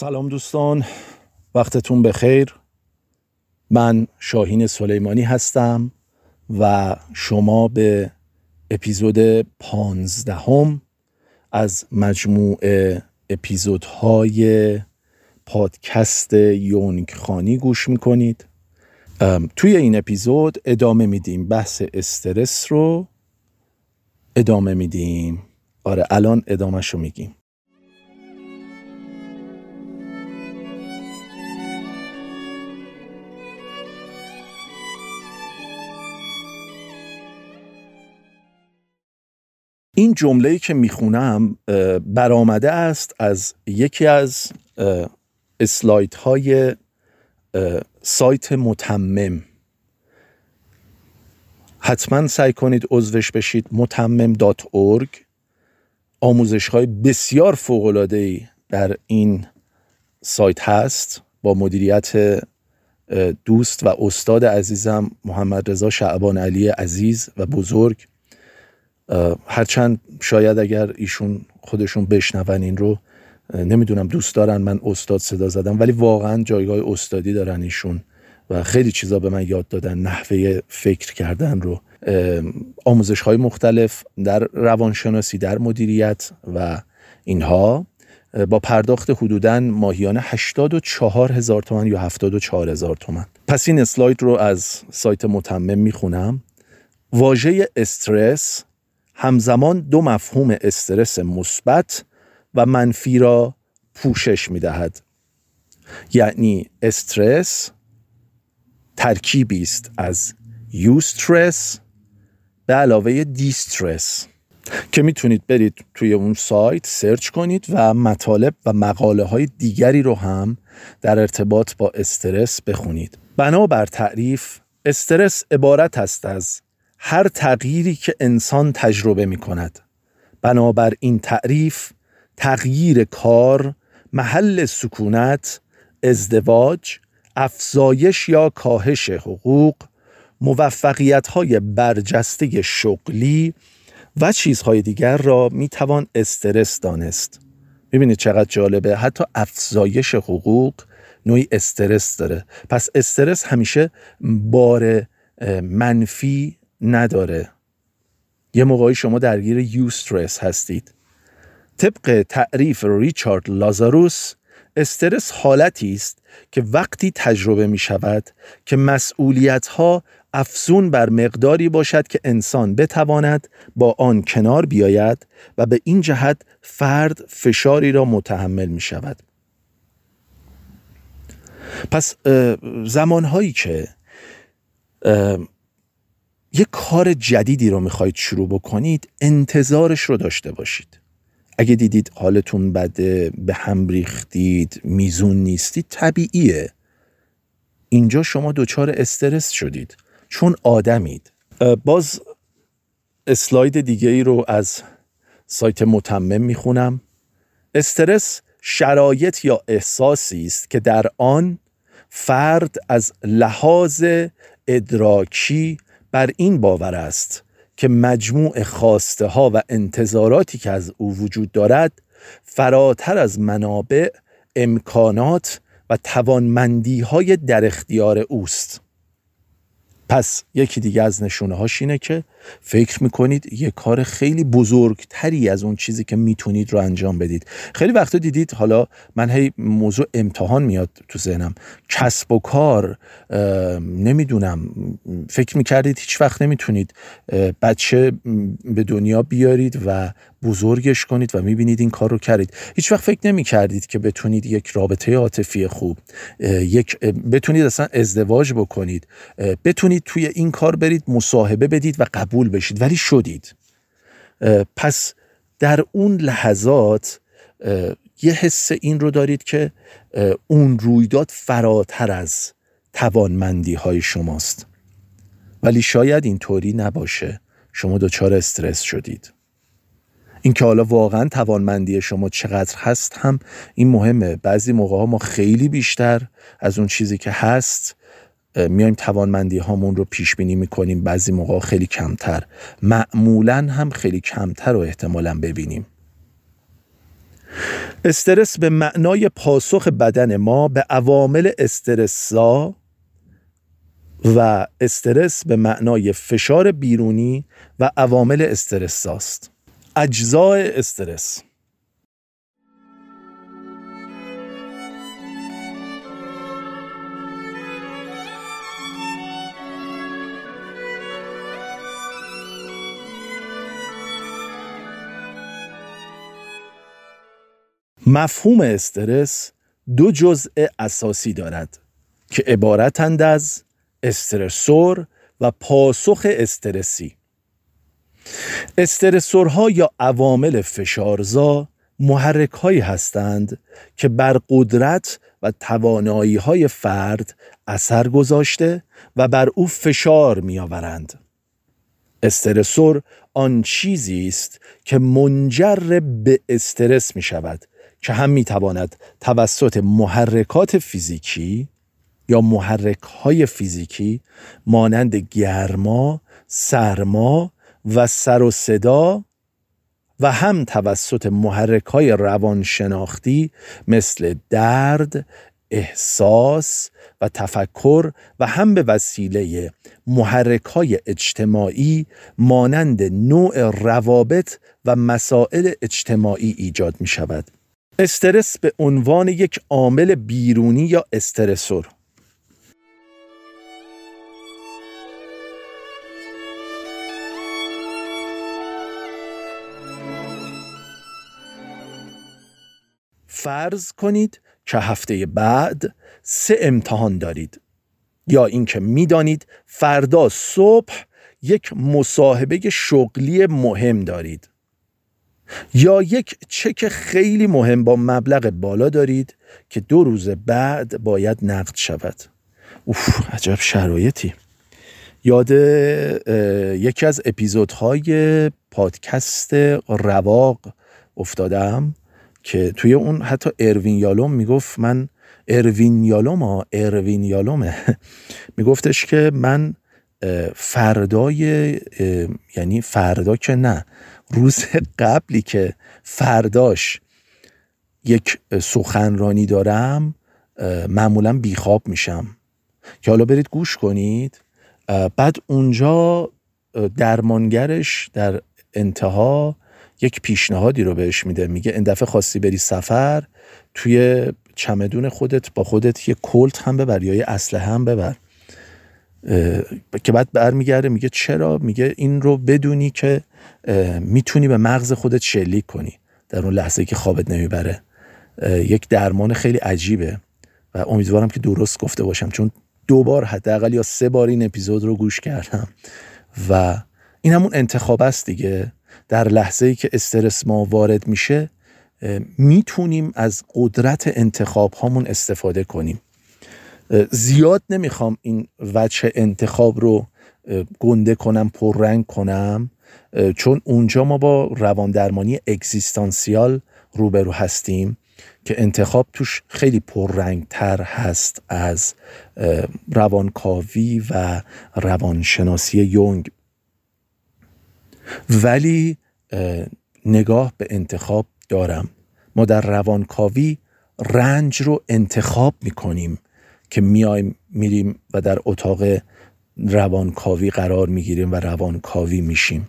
سلام دوستان وقتتون بخیر. من شاهین سلیمانی هستم و شما به اپیزود پانزدهم از مجموعه اپیزودهای پادکست یونگ خانی گوش می‌کنید. توی این اپیزود ادامه میدیم بحث استرس رو. ادامه میدیم. آره الان ادامهش رو میگیم. این جمله که می‌خونم برآمده است از یکی از اسلایت های سایت متمم. حتما سعی کنید عضوش بشید متمم.org آموزش های بسیار فوق ای در این سایت هست. با مدیریت دوست و استاد عزیزم محمد رضا شعبان علی عزیز و بزرگ. هرچند شاید اگر ایشون خودشون بشنون این رو نمی‌دونم دوست دارن من استاد صدا زدم ولی واقعا جایگاه استادی دارن ایشون و خیلی چیزا به من یاد دادن نحوه فکر کردن رو. آموزش های مختلف در روانشناسی در مدیریت و اینها. با پرداخت حدودا ماهیانه 84 هزار تومن یا 74 هزار تومن. پس این اسلاید رو از سایت متمم می‌خونم. واژه استرس همزمان دو مفهوم استرس مثبت و منفی را پوشش می دهد. یعنی استرس ترکیبی است از یوسترس به علاوه دیسترس که می‌تونید برید توی اون سایت سرچ کنید و مطالب و مقاله های دیگری رو هم در ارتباط با استرس بخونید بنابر تعریف استرس عبارت است از هر تغییری که انسان تجربه می کند بنابر این تعریف تغییر کار محل سکونت ازدواج افزایش یا کاهش حقوق موفقیت های برجسته شغلی و چیزهای دیگر را می توان استرس دانست. می‌بینید چقدر جالبه حتی افزایش حقوق نوعی استرس داره. پس استرس همیشه بار منفی نداره. یه موقعی شما درگیر یوسترس هستید. طبق تعریف ریچارد لازاروس استرس حالتی است که وقتی تجربه می شود که مسئولیت ها افزون بر مقداری باشد که انسان بتواند با آن کنار بیاید و به این جهت فرد فشاری را متحمل می شود پس زمانهایی که یه کار جدیدی رو می‌خواید شروع بکنید انتظارش رو داشته باشید. اگه دیدید حالتون بده به هم ریختید میزون نیستید طبیعیه. اینجا شما دچار استرس شدید. چون آدمید. باز اسلاید دیگه ای رو از سایت متمم می‌خونم. استرس شرایط یا احساسی است که در آن فرد از لحاظ ادراکی بر این باور است که مجموع خواسته ها و انتظاراتی که از او وجود دارد فراتر از منابع امکانات و توانمندی های در اختیار اوست. پس یکی دیگه از نشونه هاش اینه که فکر می‌کنید یه کار خیلی بزرگتری از اون چیزی که می‌تونید رو انجام بدید. خیلی وقتا دیدید حالا من هی موضوع امتحان میاد تو ذهنم. کسب و کار نمی‌دونم. فکر می‌کردید هیچ وقت نمی‌تونید بچه به دنیا بیارید و بزرگش کنید و می‌بینید این کار رو کردید. هیچ وقت فکر نمی کردید که بتونید یک رابطه عاطفی خوب یک بتونید اصلا ازدواج بکنید. بتونید توی این کار برید مصاحبه بدید و قبول بشید. ولی شدید. پس در اون لحظات یه حس این رو دارید که اون رویداد فراتر از توانمندی های شماست. ولی شاید اینطوری نباشه. شما دچار استرس شدید. اینکه حالا واقعا توانمندی شما چقدر هست هم این مهمه. بعضی موقع ها ما خیلی بیشتر از اون چیزی که هست میایم توانمندی هامون رو پیش بینی می‌کنیم. بعضی موقع خیلی کمتر. معمولا هم خیلی کمتر رو احتمالا ببینیم. استرس به معنای پاسخ بدن ما به عوامل استرسا و استرس به معنای فشار بیرونی و عوامل استرساست اجزای استرس. مفهوم استرس دو جزء اساسی دارد که عبارتند از استرسور و پاسخ استرسی استرسورها یا عوامل فشارزا محرک هایی هستند که بر قدرت و توانایی های فرد اثر گذاشته و بر او فشار می آورند. استرسور آن چیزی است که منجر به استرس می شود که هم می تواند توسط محرکات فیزیکی یا محرک های فیزیکی مانند گرما، سرما و سر و صدا و هم توسط محرک های روانشناختی مثل درد، احساس و تفکر و هم به وسیله محرک های اجتماعی مانند نوع روابط و مسائل اجتماعی ایجاد می شود. استرس به عنوان یک عامل بیرونی یا استرسور. فرض کنید که هفته بعد سه امتحان دارید. یا اینکه می‌دانید فردا صبح یک مصاحبه شغلی مهم دارید. یا یک چک خیلی مهم با مبلغ بالا دارید که دو روز بعد باید نقد شود. اوف عجب شرایطی. یاد یکی از اپیزودهای پادکست رواق افتادم که توی اون حتی اروین یالوم می‌گفت من اروین یالوم ها اروین یالومه. میگفتش که من فردای یعنی فردا که نه روز قبلی که فرداش یک سخنرانی دارم معمولا بیخواب میشم. که حالا برید گوش کنید. بعد اونجا درمانگرش در انتها یک پیشنهادی رو بهش میده. میگه این دفعه خواستی بری سفر توی چمدون خودت با خودت یه کلت هم ببر یا یه اسلحه هم ببر. که بعد برمیگرده میگه چرا؟ میگه این رو بدونی که می‌تونی به مغز خودت شلیک کنی در اون لحظه که خوابت نمی‌بره. یک درمان خیلی عجیبه و امیدوارم که درست گفته باشم چون دو بار حداقل یا سه بار این اپیزود رو گوش کردم و این همون انتخاب است دیگه. در لحظه ای که استرس ما وارد میشه می‌تونیم از قدرت انتخاب هامون استفاده کنیم. زیاد نمی‌خوام این وجه انتخاب رو گنده کنم پررنگ کنم چون اونجا ما با روان درمانی اگزیستانسیال روبرو هستیم که انتخاب توش خیلی پررنگ تر هست از روانکاوی و روانشناسی یونگ. ولی نگاه به انتخاب دارم. ما در روانکاوی رنج رو انتخاب می‌کنیم. که میایم میریم و در اتاق روانکاوی قرار می‌گیریم و روانکاوی میشیم.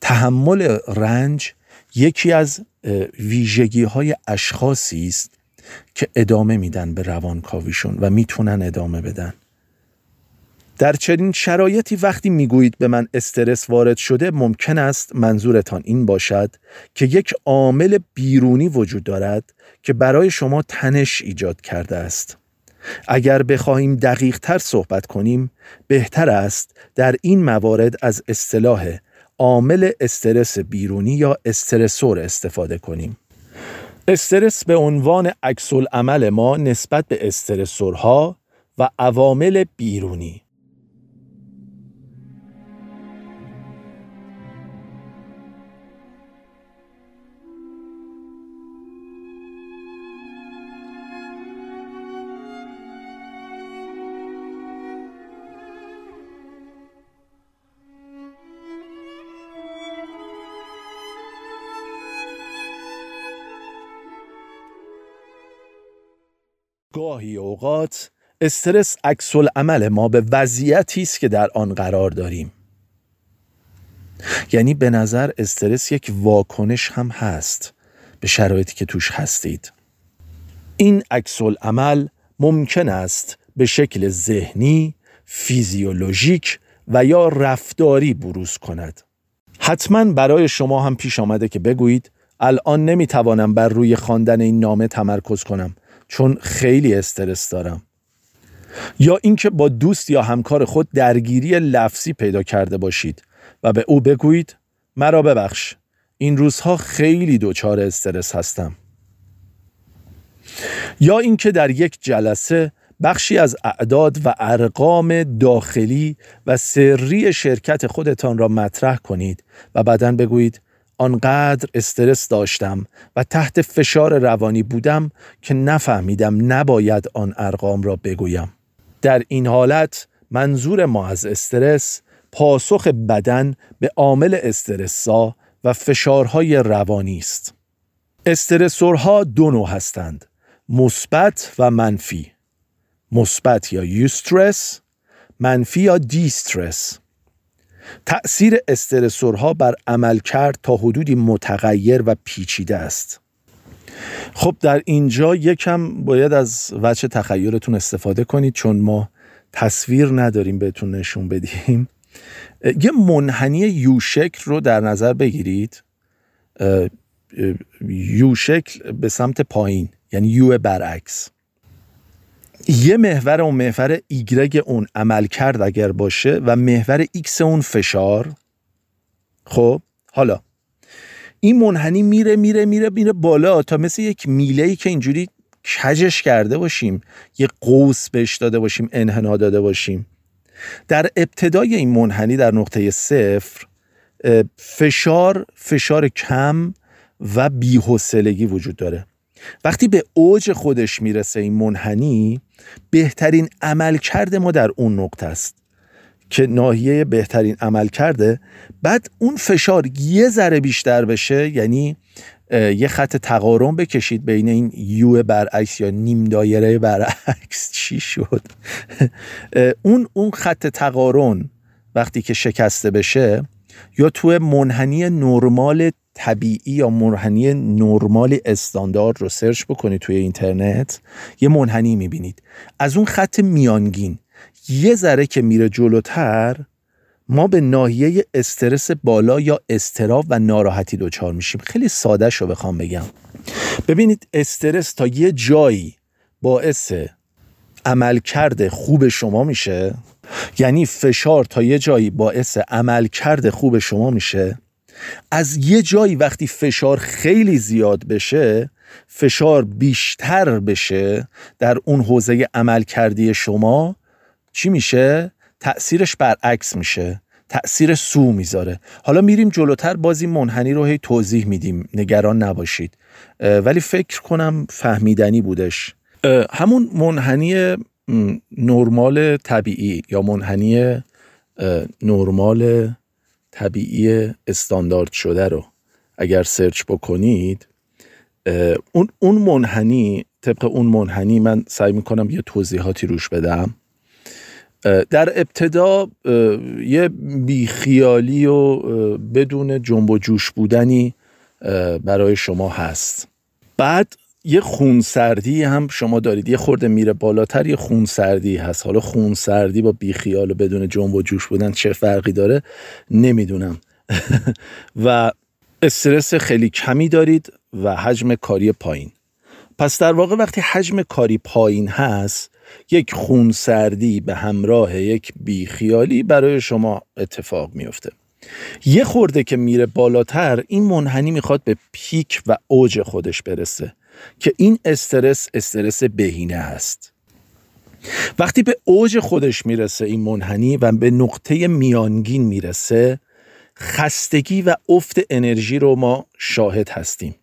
تحمل رنج یکی از ویژگی های اشخاصی است که ادامه میدن به روانکاویشون و می‌تونن ادامه بدن. در چنین شرایطی وقتی می‌گویید به من استرس وارد شده ممکن است منظورتان این باشد که یک عامل بیرونی وجود دارد که برای شما تنش ایجاد کرده است. اگر بخواهیم دقیق تر صحبت کنیم بهتر است در این موارد از اصطلاح عامل استرس بیرونی یا استرسور استفاده کنیم. استرس به عنوان عکس عمل ما نسبت به استرسورها و عوامل بیرونی گاهی اوقات استرس عکس عمل ما به وضعیتی است که در آن قرار داریم. یعنی به نظر استرس یک واکنش هم هست به شرایطی که توش هستید. این عکس عمل ممکن است به شکل ذهنی، فیزیولوژیک و یا رفتاری بروز کند. حتما برای شما هم پیش آمده که بگویید الان نمی‌توانم بر روی خواندن این نامه تمرکز کنم. چون خیلی استرس دارم. یا اینکه با دوست یا همکار خود درگیری لفظی پیدا کرده باشید و به او بگویید مرا ببخش این روزها خیلی دچار استرس هستم. یا اینکه در یک جلسه بخشی از اعداد و ارقام داخلی و سری شرکت خودتان را مطرح کنید و بعدا بگویید آنقدر استرس داشتم و تحت فشار روانی بودم که نفهمیدم نباید آن ارقام را بگویم. در این حالت منظور ما از استرس پاسخ بدن به عامل استرسا و فشارهای روانی است. استرسورها دو نوع هستند مثبت و منفی. مثبت یا یوسترس منفی یا دیسترس تأثیر استرسورها بر عملکرد تا حدودی متغیر و پیچیده است. خب در اینجا یکم باید از وجه تخیلتون استفاده کنید چون ما تصویر نداریم بهتون نشون بدیم. یه منحنی یو شکل رو در نظر بگیرید. یو شکل به سمت پایین یعنی یو برعکس. یه محور اون محور ایگرگ اون عمل کرد اگر باشه و محور ایکس اون فشار. خب حالا این منحنی میره میره میره میره بالا تا مثل یک میله ای که اینجوری کجش کرده باشیم یه قوس بهش داده باشیم انحنا داده باشیم. در ابتدای این منحنی در نقطه صفر فشار فشار کم و بی‌حوصلگی وجود داره. وقتی به اوج خودش می‌رسه این منحنی بهترین عمل کرده ما در اون نقطه است که ناحیه بهترین عمل کرده بعد اون فشار یه ذره بیشتر بشه یعنی یه خط تقارن بکشید بین این یو برعکس یا نیم دایره برعکس. چی شد؟ اون اون خط تقارن وقتی که شکسته بشه یا تو منحنی نرمال طبیعی یا منحنی نرمال استاندارد رو سرچ بکنید توی اینترنت یه منحنی می‌بینید. از اون خط میانگین یه ذره که میره جلوتر ما به ناحیه استرس بالا یا استراب و ناراحتی دچار میشیم. خیلی ساده رو بخوام بگم. ببینید استرس تا یه جایی باعث عملکرد خوب شما میشه یعنی فشار تا یه جایی باعث عملکرد خوب شما میشه. از یه جایی وقتی فشار خیلی زیاد بشه فشار بیشتر بشه در اون حوزه عمل کردی شما چی میشه؟ تأثیرش برعکس میشه تأثیر سو می‌ذاره. حالا میریم جلوتر بازی منحنی رو هی توضیح میدیم. نگران نباشید. ولی فکر کنم فهمیدنی بودش. همون منحنی نرمال طبیعی یا منحنی نرمال طبیعی استاندارد شده رو اگر سرچ بکنید اون اون منحنی طبق اون منحنی من سعی می‌کنم یه توضیحاتی روش بدم. در ابتدا یه بیخیالی و بدون جنب و جوش بودنی برای شما هست. بعد یه خونسردی هم شما دارید. یه خورده میره بالاتر یه خونسردی هست. حالا خونسردی با بیخیال و بدون جنب و جوش بودن چه فرقی داره؟ نمی‌دونم. و استرس خیلی کمی دارید و حجم کاری پایین. پس در واقع وقتی حجم کاری پایین هست یک خونسردی به همراه یک بیخیالی برای شما اتفاق میفته. یه خورده که میره بالاتر این منحنی می‌خواد به پیک و اوج خودش برسه. که این استرس استرس بهینه است وقتی به اوج خودش می‌رسه این منحنی و به نقطه میانگین می‌رسه خستگی و افت انرژی رو ما شاهد هستیم.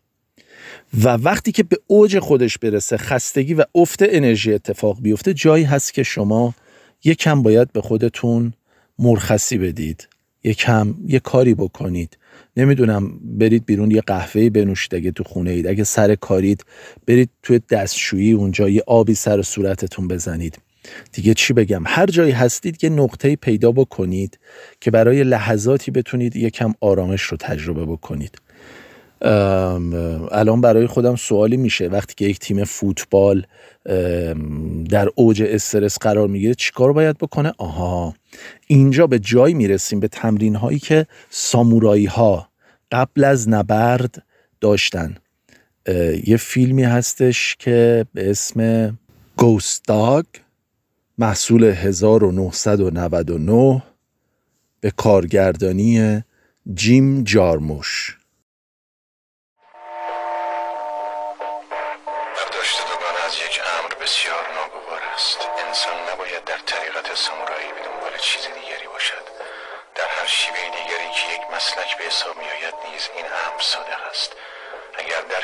و وقتی که به اوج خودش برسه خستگی و افت انرژی اتفاق بیفته جایی هست که شما یکم باید به خودتون مرخصی بدید. یکم یه کاری بکنید. نمی‌دونم برید بیرون یه قهوه بنوشید اگه تو خونه اید. اگه سر کارید برید توی دستشویی اونجا یه آبی سر صورتتون بزنید. دیگه چی بگم؟ هر جایی هستید یه نقطه پیدا بکنید که برای لحظاتی بتونید یکم آرامش رو تجربه بکنید. الان برای خودم سوالی میشه. وقتی که یک تیم فوتبال در اوج استرس قرار می‌گیره چیکار باید بکنه؟ آها. اینجا به جایی می‌رسیم به تمرین هایی که سامورایی ها قبل از نبرد داشتن. یه فیلمی هستش که به اسم گوست داگ محصول 1999 به کارگردانی جیم جارموش.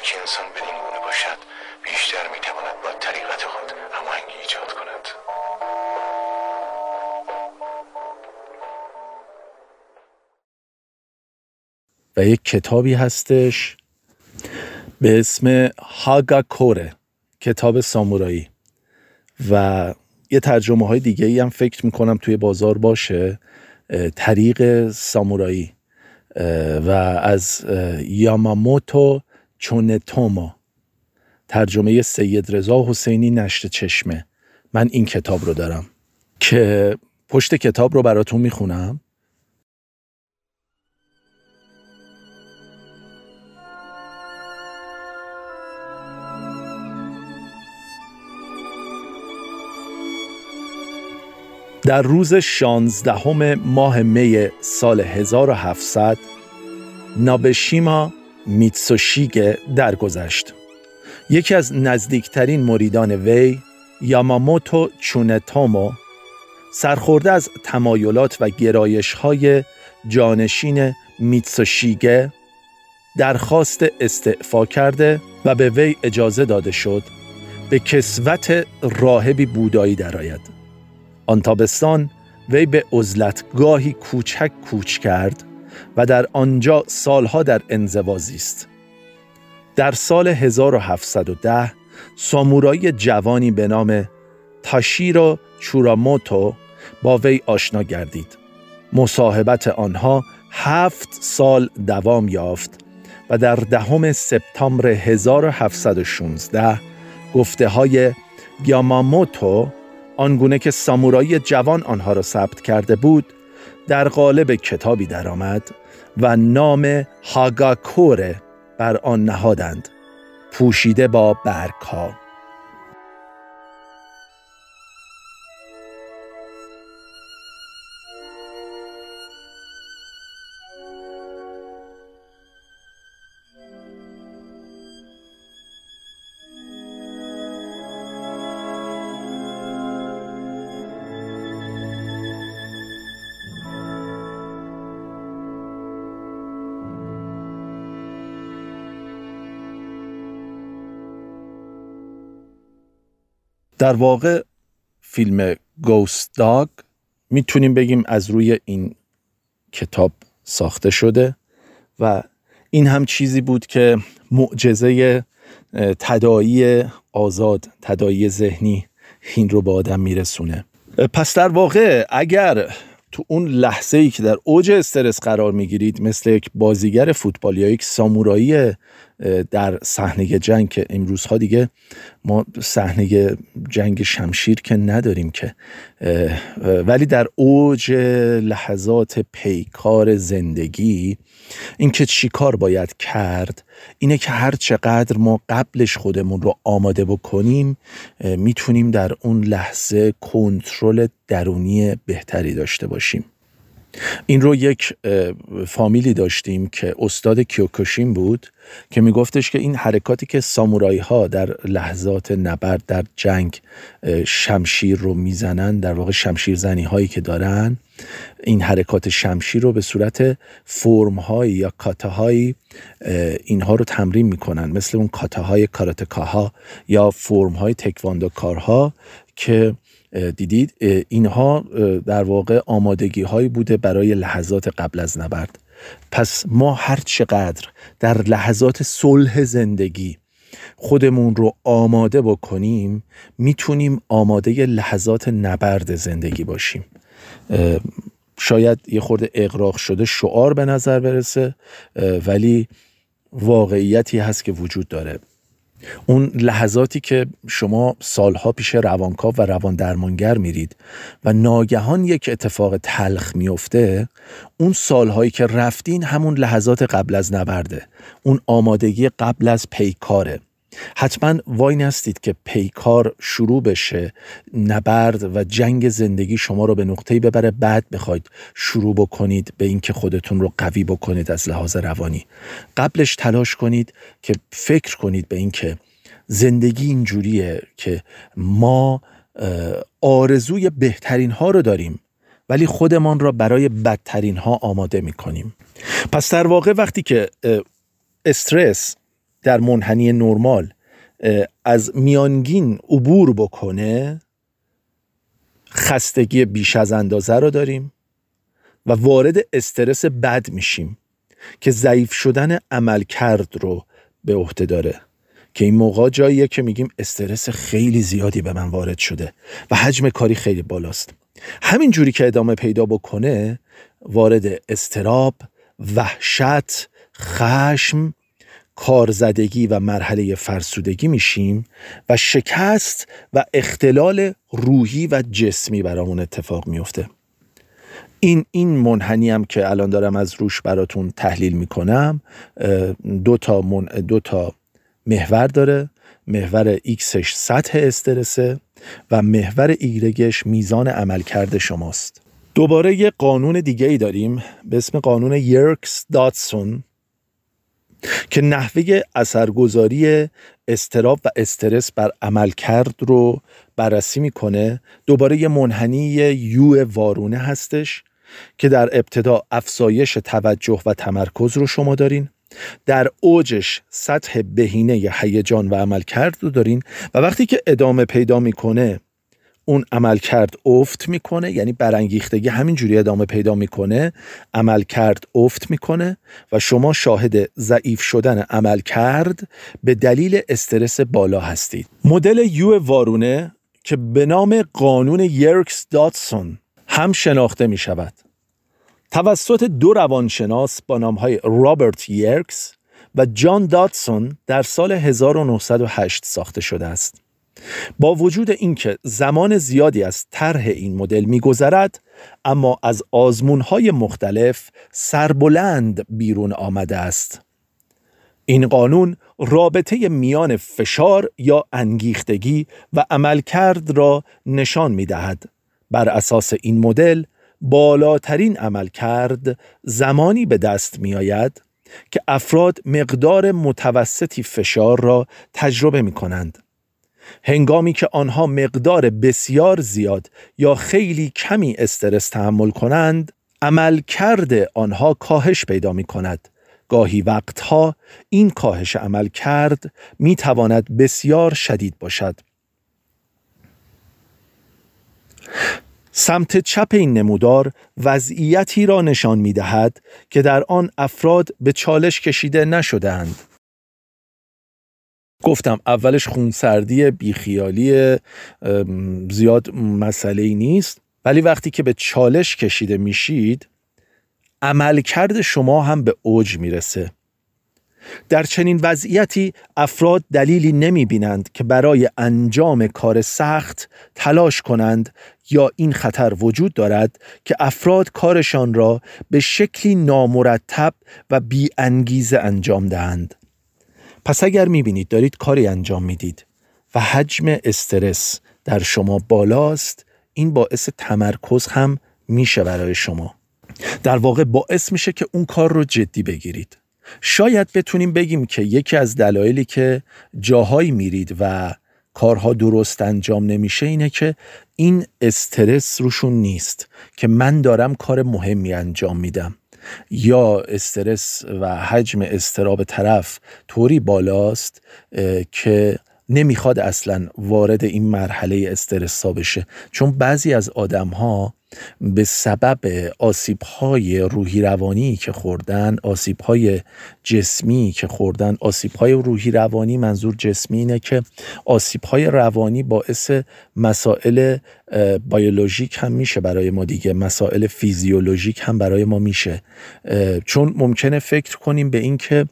درک انسان بدین گونه باشد بیشتر می‌تواند با طریقت خود هماهنگی ایجاد کند. و یک کتابی هستش به اسم هاگا کوره کتاب سامورایی. و یه ترجمه های دیگه ای هم فکر می‌کنم توی بازار باشه طریق سامورایی. و از یاماموتو چونتومو ترجمه سید رضا حسینی نشت چشمه. من این کتاب رو دارم. که پشت کتاب رو براتون می‌خونم. در روز شانزدهم ماه می سال 1700 نابشیما میتسوشیگه درگذشت. یکی از نزدیکترین مریدان وی یاماموتو چونتومو سرخورده از تمایلات و گرایش های جانشین میتسوشیگه درخواست استعفا کرده و به وی اجازه داده شد به کسوت راهبی بودایی درآید. آن تابستان وی به عزلتگاهی کوچک کوچ کرد و در آنجا سالها در انزوازی است. در سال 1710 سامورایی جوانی به نام تاشیرو چوراموتو با وی آشنا گردید. مصاحبت آنها هفت سال دوام یافت و در دهم سپتامبر 1716 گفته های یاماموتو آنگونه که سامورایی جوان آنها را ثبت کرده بود در قالب کتابی درآمد و نام هاگاکوره بر آن نهادند پوشیده با برگها. در واقع فیلم گوست داگ می‌تونیم بگیم از روی این کتاب ساخته شده و این هم چیزی بود که معجزه تدایی آزاد تدایی ذهنی این رو به آدم میرسونه. پس در واقع اگر تو اون لحظه ای که در اوج استرس قرار می‌گیرید مثل یک بازیگر فوتبال یا یک سامورایی در صحنه جنگ که امروزها دیگه ما صحنه جنگ شمشیر که نداریم که ولی در اوج لحظات پیکار زندگی اینکه چی کار باید کرد اینه که هر چقدر ما قبلش خودمون رو آماده بکنیم می‌تونیم در اون لحظه کنترل درونی بهتری داشته باشیم. این رو یک فامیلی داشتیم که استاد کیوکوشین بود که میگفتش که این حرکاتی که سامورایی ها در لحظات نبرد در جنگ شمشیر رو می‌زنن در واقع شمشیر زنی هایی که دارن این حرکات شمشیر رو به صورت فرم هایی یا کاته هایی اینها رو تمرین می‌کنن مثل اون کاته های کاراتکاها یا فرم های تکواندو کارها که دیدید. اینها در واقع آمادگی هایی بوده برای لحظات قبل از نبرد. پس ما هر چقدر در لحظات صلح زندگی خودمون رو آماده بکنیم می‌تونیم آماده لحظات نبرد زندگی باشیم. شاید یه خورده اقراق شده شعار به نظر برسه ولی واقعیتی هست که وجود داره. اون لحظاتی که شما سالها پیش روانکاو و روان درمانگر میرید و ناگهان یک اتفاق تلخ میفته اون سالهایی که رفتین همون لحظات قبل از نبرده اون آمادگی قبل از پیکاره. حتما وای نستید که پیکار شروع بشه نبرد و جنگ زندگی شما رو به نقطه‌ای ببره بعد بخواید شروع بکنید به اینکه خودتون رو قوی بکنید از لحاظ روانی. قبلش تلاش کنید که فکر کنید به اینکه زندگی اینجوریه که ما آرزوی بهترین ها رو داریم ولی خودمان را برای بدترین ها آماده می کنیم پس در واقع وقتی که استرس در منحنی نرمال از میانگین عبور بکنه خستگی بیش از اندازه رو داریم و وارد استرس بد میشیم که ضعیف شدن عمل کرد رو به عهده داره. که این موقع جاییه که میگیم استرس خیلی زیادی به من وارد شده و حجم کاری خیلی بالاست. همین جوری که ادامه پیدا بکنه وارد استراب وحشت خشم کارزدگی و مرحله فرسودگی میشیم و شکست و اختلال روحی و جسمی برامون اتفاق میفته. این این منحنی هم که الان دارم از روش براتون تحلیل می‌کنم دو تا, من دو تا محور داره. محور ایکسش سطح استرسه و محور ایگرگش میزان عملکرد شماست. دوباره یه قانون دیگه ای داریم به اسم قانون یرکس دادسون. که نحوه اثرگذاری اضطراب و استرس بر عملکرد رو بررسی می‌کنه. دوباره یه منحنی یو وارونه هستش که در ابتدا افزایش توجه و تمرکز رو شما دارین. در اوجش سطح بهینه هیجان و عملکرد رو دارین. و وقتی که ادامه پیدا می‌کنه اون عمل کرد افت می‌کنه یعنی برانگیختگی همینجوری ادامه پیدا می‌کنه عمل کرد افت می‌کنه و شما شاهد ضعیف شدن عمل کرد به دلیل استرس بالا هستید. مدل یو وارونه که به نام قانون یرکس داتسون هم شناخته می شود توسط دو روانشناس با نام های رابرت یرکس و جان داتسون در سال 1908 ساخته شده است. با وجود اینکه زمان زیادی از طرح این مدل میگذرد اما از آزمونهای مختلف سربلند بیرون آمده است این قانون رابطه میان فشار یا انگیختگی و عملکرد را نشان می دهد. بر اساس این مدل بالاترین عملکرد زمانی به دست می آید که افراد مقدار متوسطی فشار را تجربه می کنند. هنگامی که آنها مقدار بسیار زیاد یا خیلی کمی استرس تحمل کنند عمل کرده آنها کاهش پیدا می کند گاهی وقتها این کاهش عمل کرد می تواند بسیار شدید باشد. سمت چپ این نمودار وضعیتی را نشان می دهد که در آن افراد به چالش کشیده نشدهاند. گفتم اولش خونسردی بیخیالی زیاد مسئله ای نیست ولی وقتی که به چالش کشیده میشید عملکرد شما هم به اوج می‌رسه در چنین وضعیتی افراد دلیلی نمی بینند که برای انجام کار سخت تلاش کنند یا این خطر وجود دارد که افراد کارشان را به شکلی نامرتب و بی انگیزه انجام دهند. پس اگر می‌بینید دارید کاری انجام می‌دید و حجم استرس در شما بالاست این باعث تمرکز هم میشه برای شما. در واقع باعث میشه که اون کار رو جدی بگیرید. شاید بتونیم بگیم که یکی از دلایلی که جاهایی میرید و کارها درست انجام نمیشه اینه که این استرس روشون نیست که من دارم کار مهمی انجام میدم. یا استرس و حجم استراب طرف طوری بالاست که نمی‌خواد اصلا وارد این مرحله استرسا بشه. چون بعضی از آدم ها به سبب آسیب های روحی روانی که خوردن آسیب های جسمی که خوردن آسیب های روحی روانی منظور جسمی اینه که آسیب های روانی باعث مسائل بیولوژیک هم میشه برای ما دیگه مسائل فیزیولوژیک هم برای ما میشه. چون ممکنه فکر کنیم به اینکه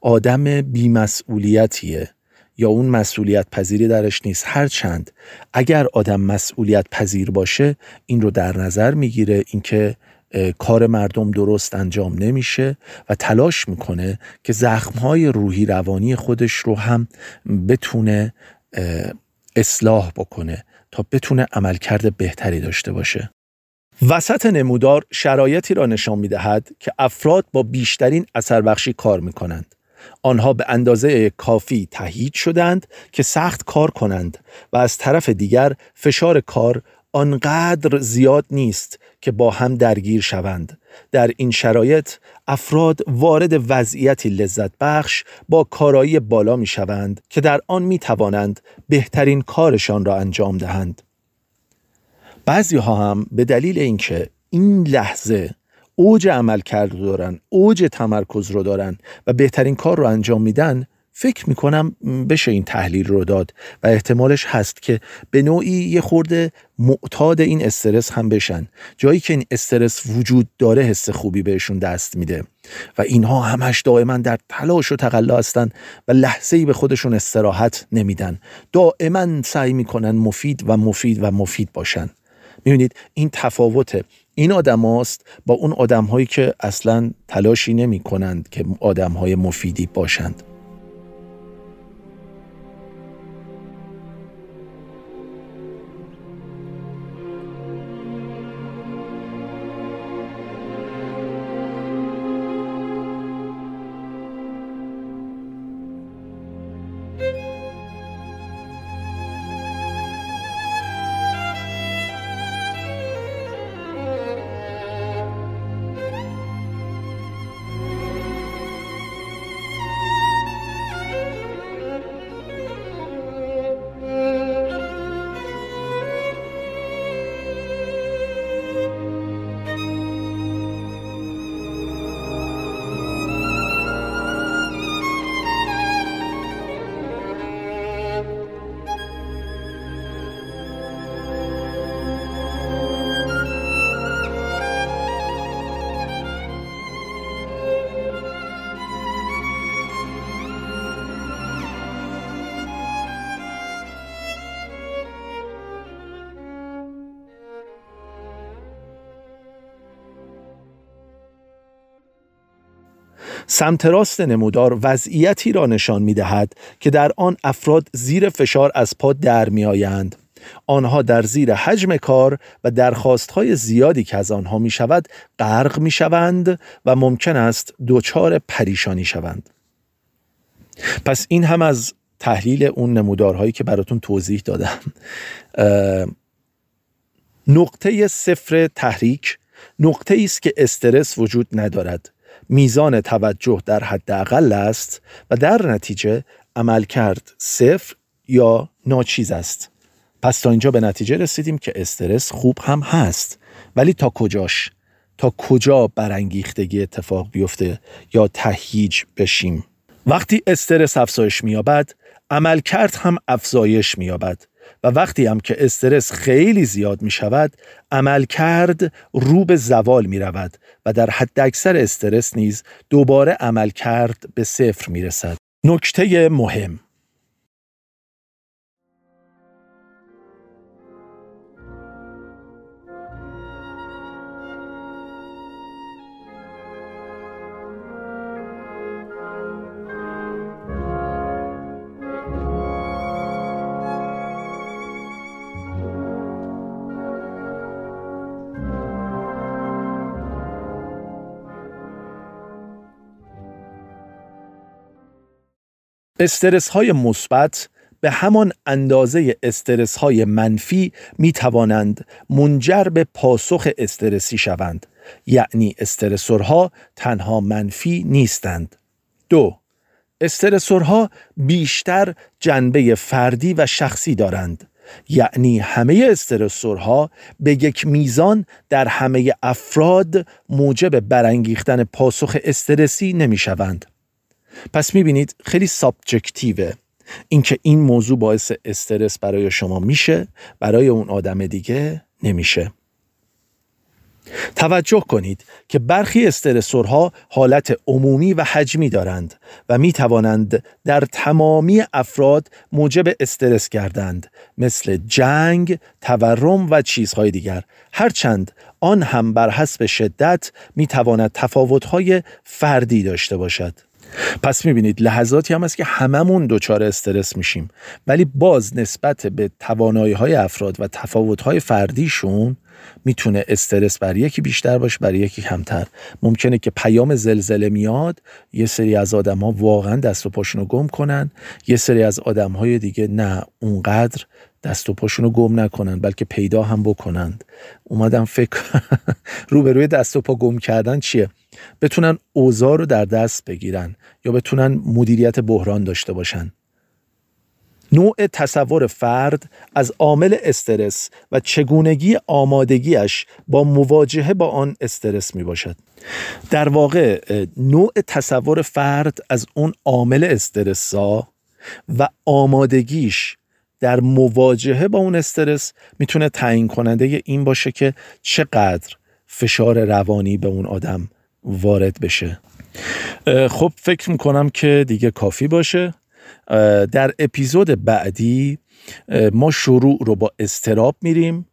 آدم بیمسئولیتیه. یا اون مسئولیت پذیری درش نیست هرچند اگر آدم مسئولیت پذیر باشه این رو در نظر می‌گیره اینکه کار مردم درست انجام نمیشه و تلاش می‌کنه که زخمهای روحی روانی خودش رو هم بتونه اصلاح بکنه تا بتونه عملکرد بهتری داشته باشه. وسط نمودار شرایطی را نشان می‌دهد که افراد با بیشترین اثر بخشی کار می‌کنند. آنها به اندازه کافی تهیج شدند که سخت کار کنند و از طرف دیگر فشار کار آنقدر زیاد نیست که با هم درگیر شوند. در این شرایط افراد وارد وضعیتی لذت بخش با کارایی بالا می شوند که در آن می توانند بهترین کارشان را انجام دهند. بعضی ها هم به دلیل اینکه این لحظه اوج عمل کرد دارن اوج تمرکز رو دارن و بهترین کار رو انجام میدن فکر می‌کنم بشه این تحلیل رو داد و احتمالش هست که به نوعی یه خورده معتاد این استرس هم بشن. جایی که این استرس وجود داره حس خوبی بهشون دست میده و اینها همش دائما در تلاش و تقلا هستن و لحظه ای به خودشون استراحت نمیدن. دائما سعی می‌کنن مفید و مفید و مفید باشن. می‌بینید این تفاوت این آدم هاست با اون آدم هایی که اصلا تلاشی نمی کنند که آدم های مفیدی باشند. سمت راست نمودار وضعیتی را نشان می دهد که در آن افراد زیر فشار از پا در می آیند. آنها در زیر حجم کار و درخواست های زیادی که از آنها می شود غرق می شوند و ممکن است دچار پریشانی شوند. پس این هم از تحلیل اون نمودارهایی که براتون توضیح دادم نقطه صفر تحریک نقطه است که استرس وجود ندارد میزان توجه در حداقل است و در نتیجه عمل کرد صفر یا ناچیز است. پس تا اینجا به نتیجه رسیدیم که استرس خوب هم هست. ولی تا کجاش؟ تا کجا برانگیختگی اتفاق بیفته یا تهیج بشیم؟ وقتی استرس افزایش مییابد عملکرد هم افزایش مییابد. و وقتی هم که استرس خیلی زیاد می شود عمل کرد رو به زوال می رود و در حد اکثر استرس نیز دوباره عمل کرد به صفر می رسد. نکته مهم استرس های مثبت به همان اندازه استرس های منفی می توانند منجر به پاسخ استرسی شوند یعنی استرسورها تنها منفی نیستند دو استرسورها بیشتر جنبه فردی و شخصی دارند یعنی همه استرسورها به یک میزان در همه افراد موجب برانگیختن پاسخ استرسی نمی شوند. پس می بینید خیلی سابجکتیوه اینکه این موضوع باعث استرس برای شما میشه برای اون آدم دیگه نمیشه. توجه کنید که برخی استرسورها حالت عمومی و حجمی دارند و می توانند در تمامی افراد موجب استرس گردند مثل جنگ، تورم و چیزهای دیگر. هرچند آن هم بر حسب شدت می تواند تفاوتهای فردی داشته باشد. پس می‌بینید لحظاتی هم هست که هممون دچار استرس میشیم. ولی باز نسبت به توانایی های افراد و تفاوت های فردیشون می‌تونه استرس بر یکی بیشتر باشه بر یکی کمتر. ممکنه که پیام زلزله میاد یه سری از آدم ها واقعا دست و پاشون رو گم کنن یه سری از آدم های دیگه نه اونقدر دست و پاشون رو گم نکنن بلکه پیدا هم بکنند. اومدم فکر روبروی دست و پا گم کردن چیه؟ بتونن اوضاع رو در دست بگیرن یا بتونن مدیریت بحران داشته باشن؟ نوع تصور فرد از عامل استرس و چگونگی آمادگیش با مواجهه با آن استرس می باشد. در واقع نوع تصور فرد از اون عامل استرسا و آمادگیش در مواجهه با اون استرس می‌تونه تعیین کننده این باشه که چقدر فشار روانی به اون آدم وارد بشه. خب فکر می‌کنم که دیگه کافی باشه. در اپیزود بعدی ما شروع رو با استراب میریم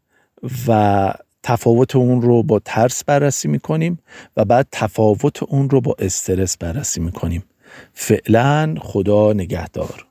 و تفاوت اون رو با ترس بررسی می‌کنیم و بعد تفاوت اون رو با استرس بررسی می‌کنیم. فعلا خدا نگهدار.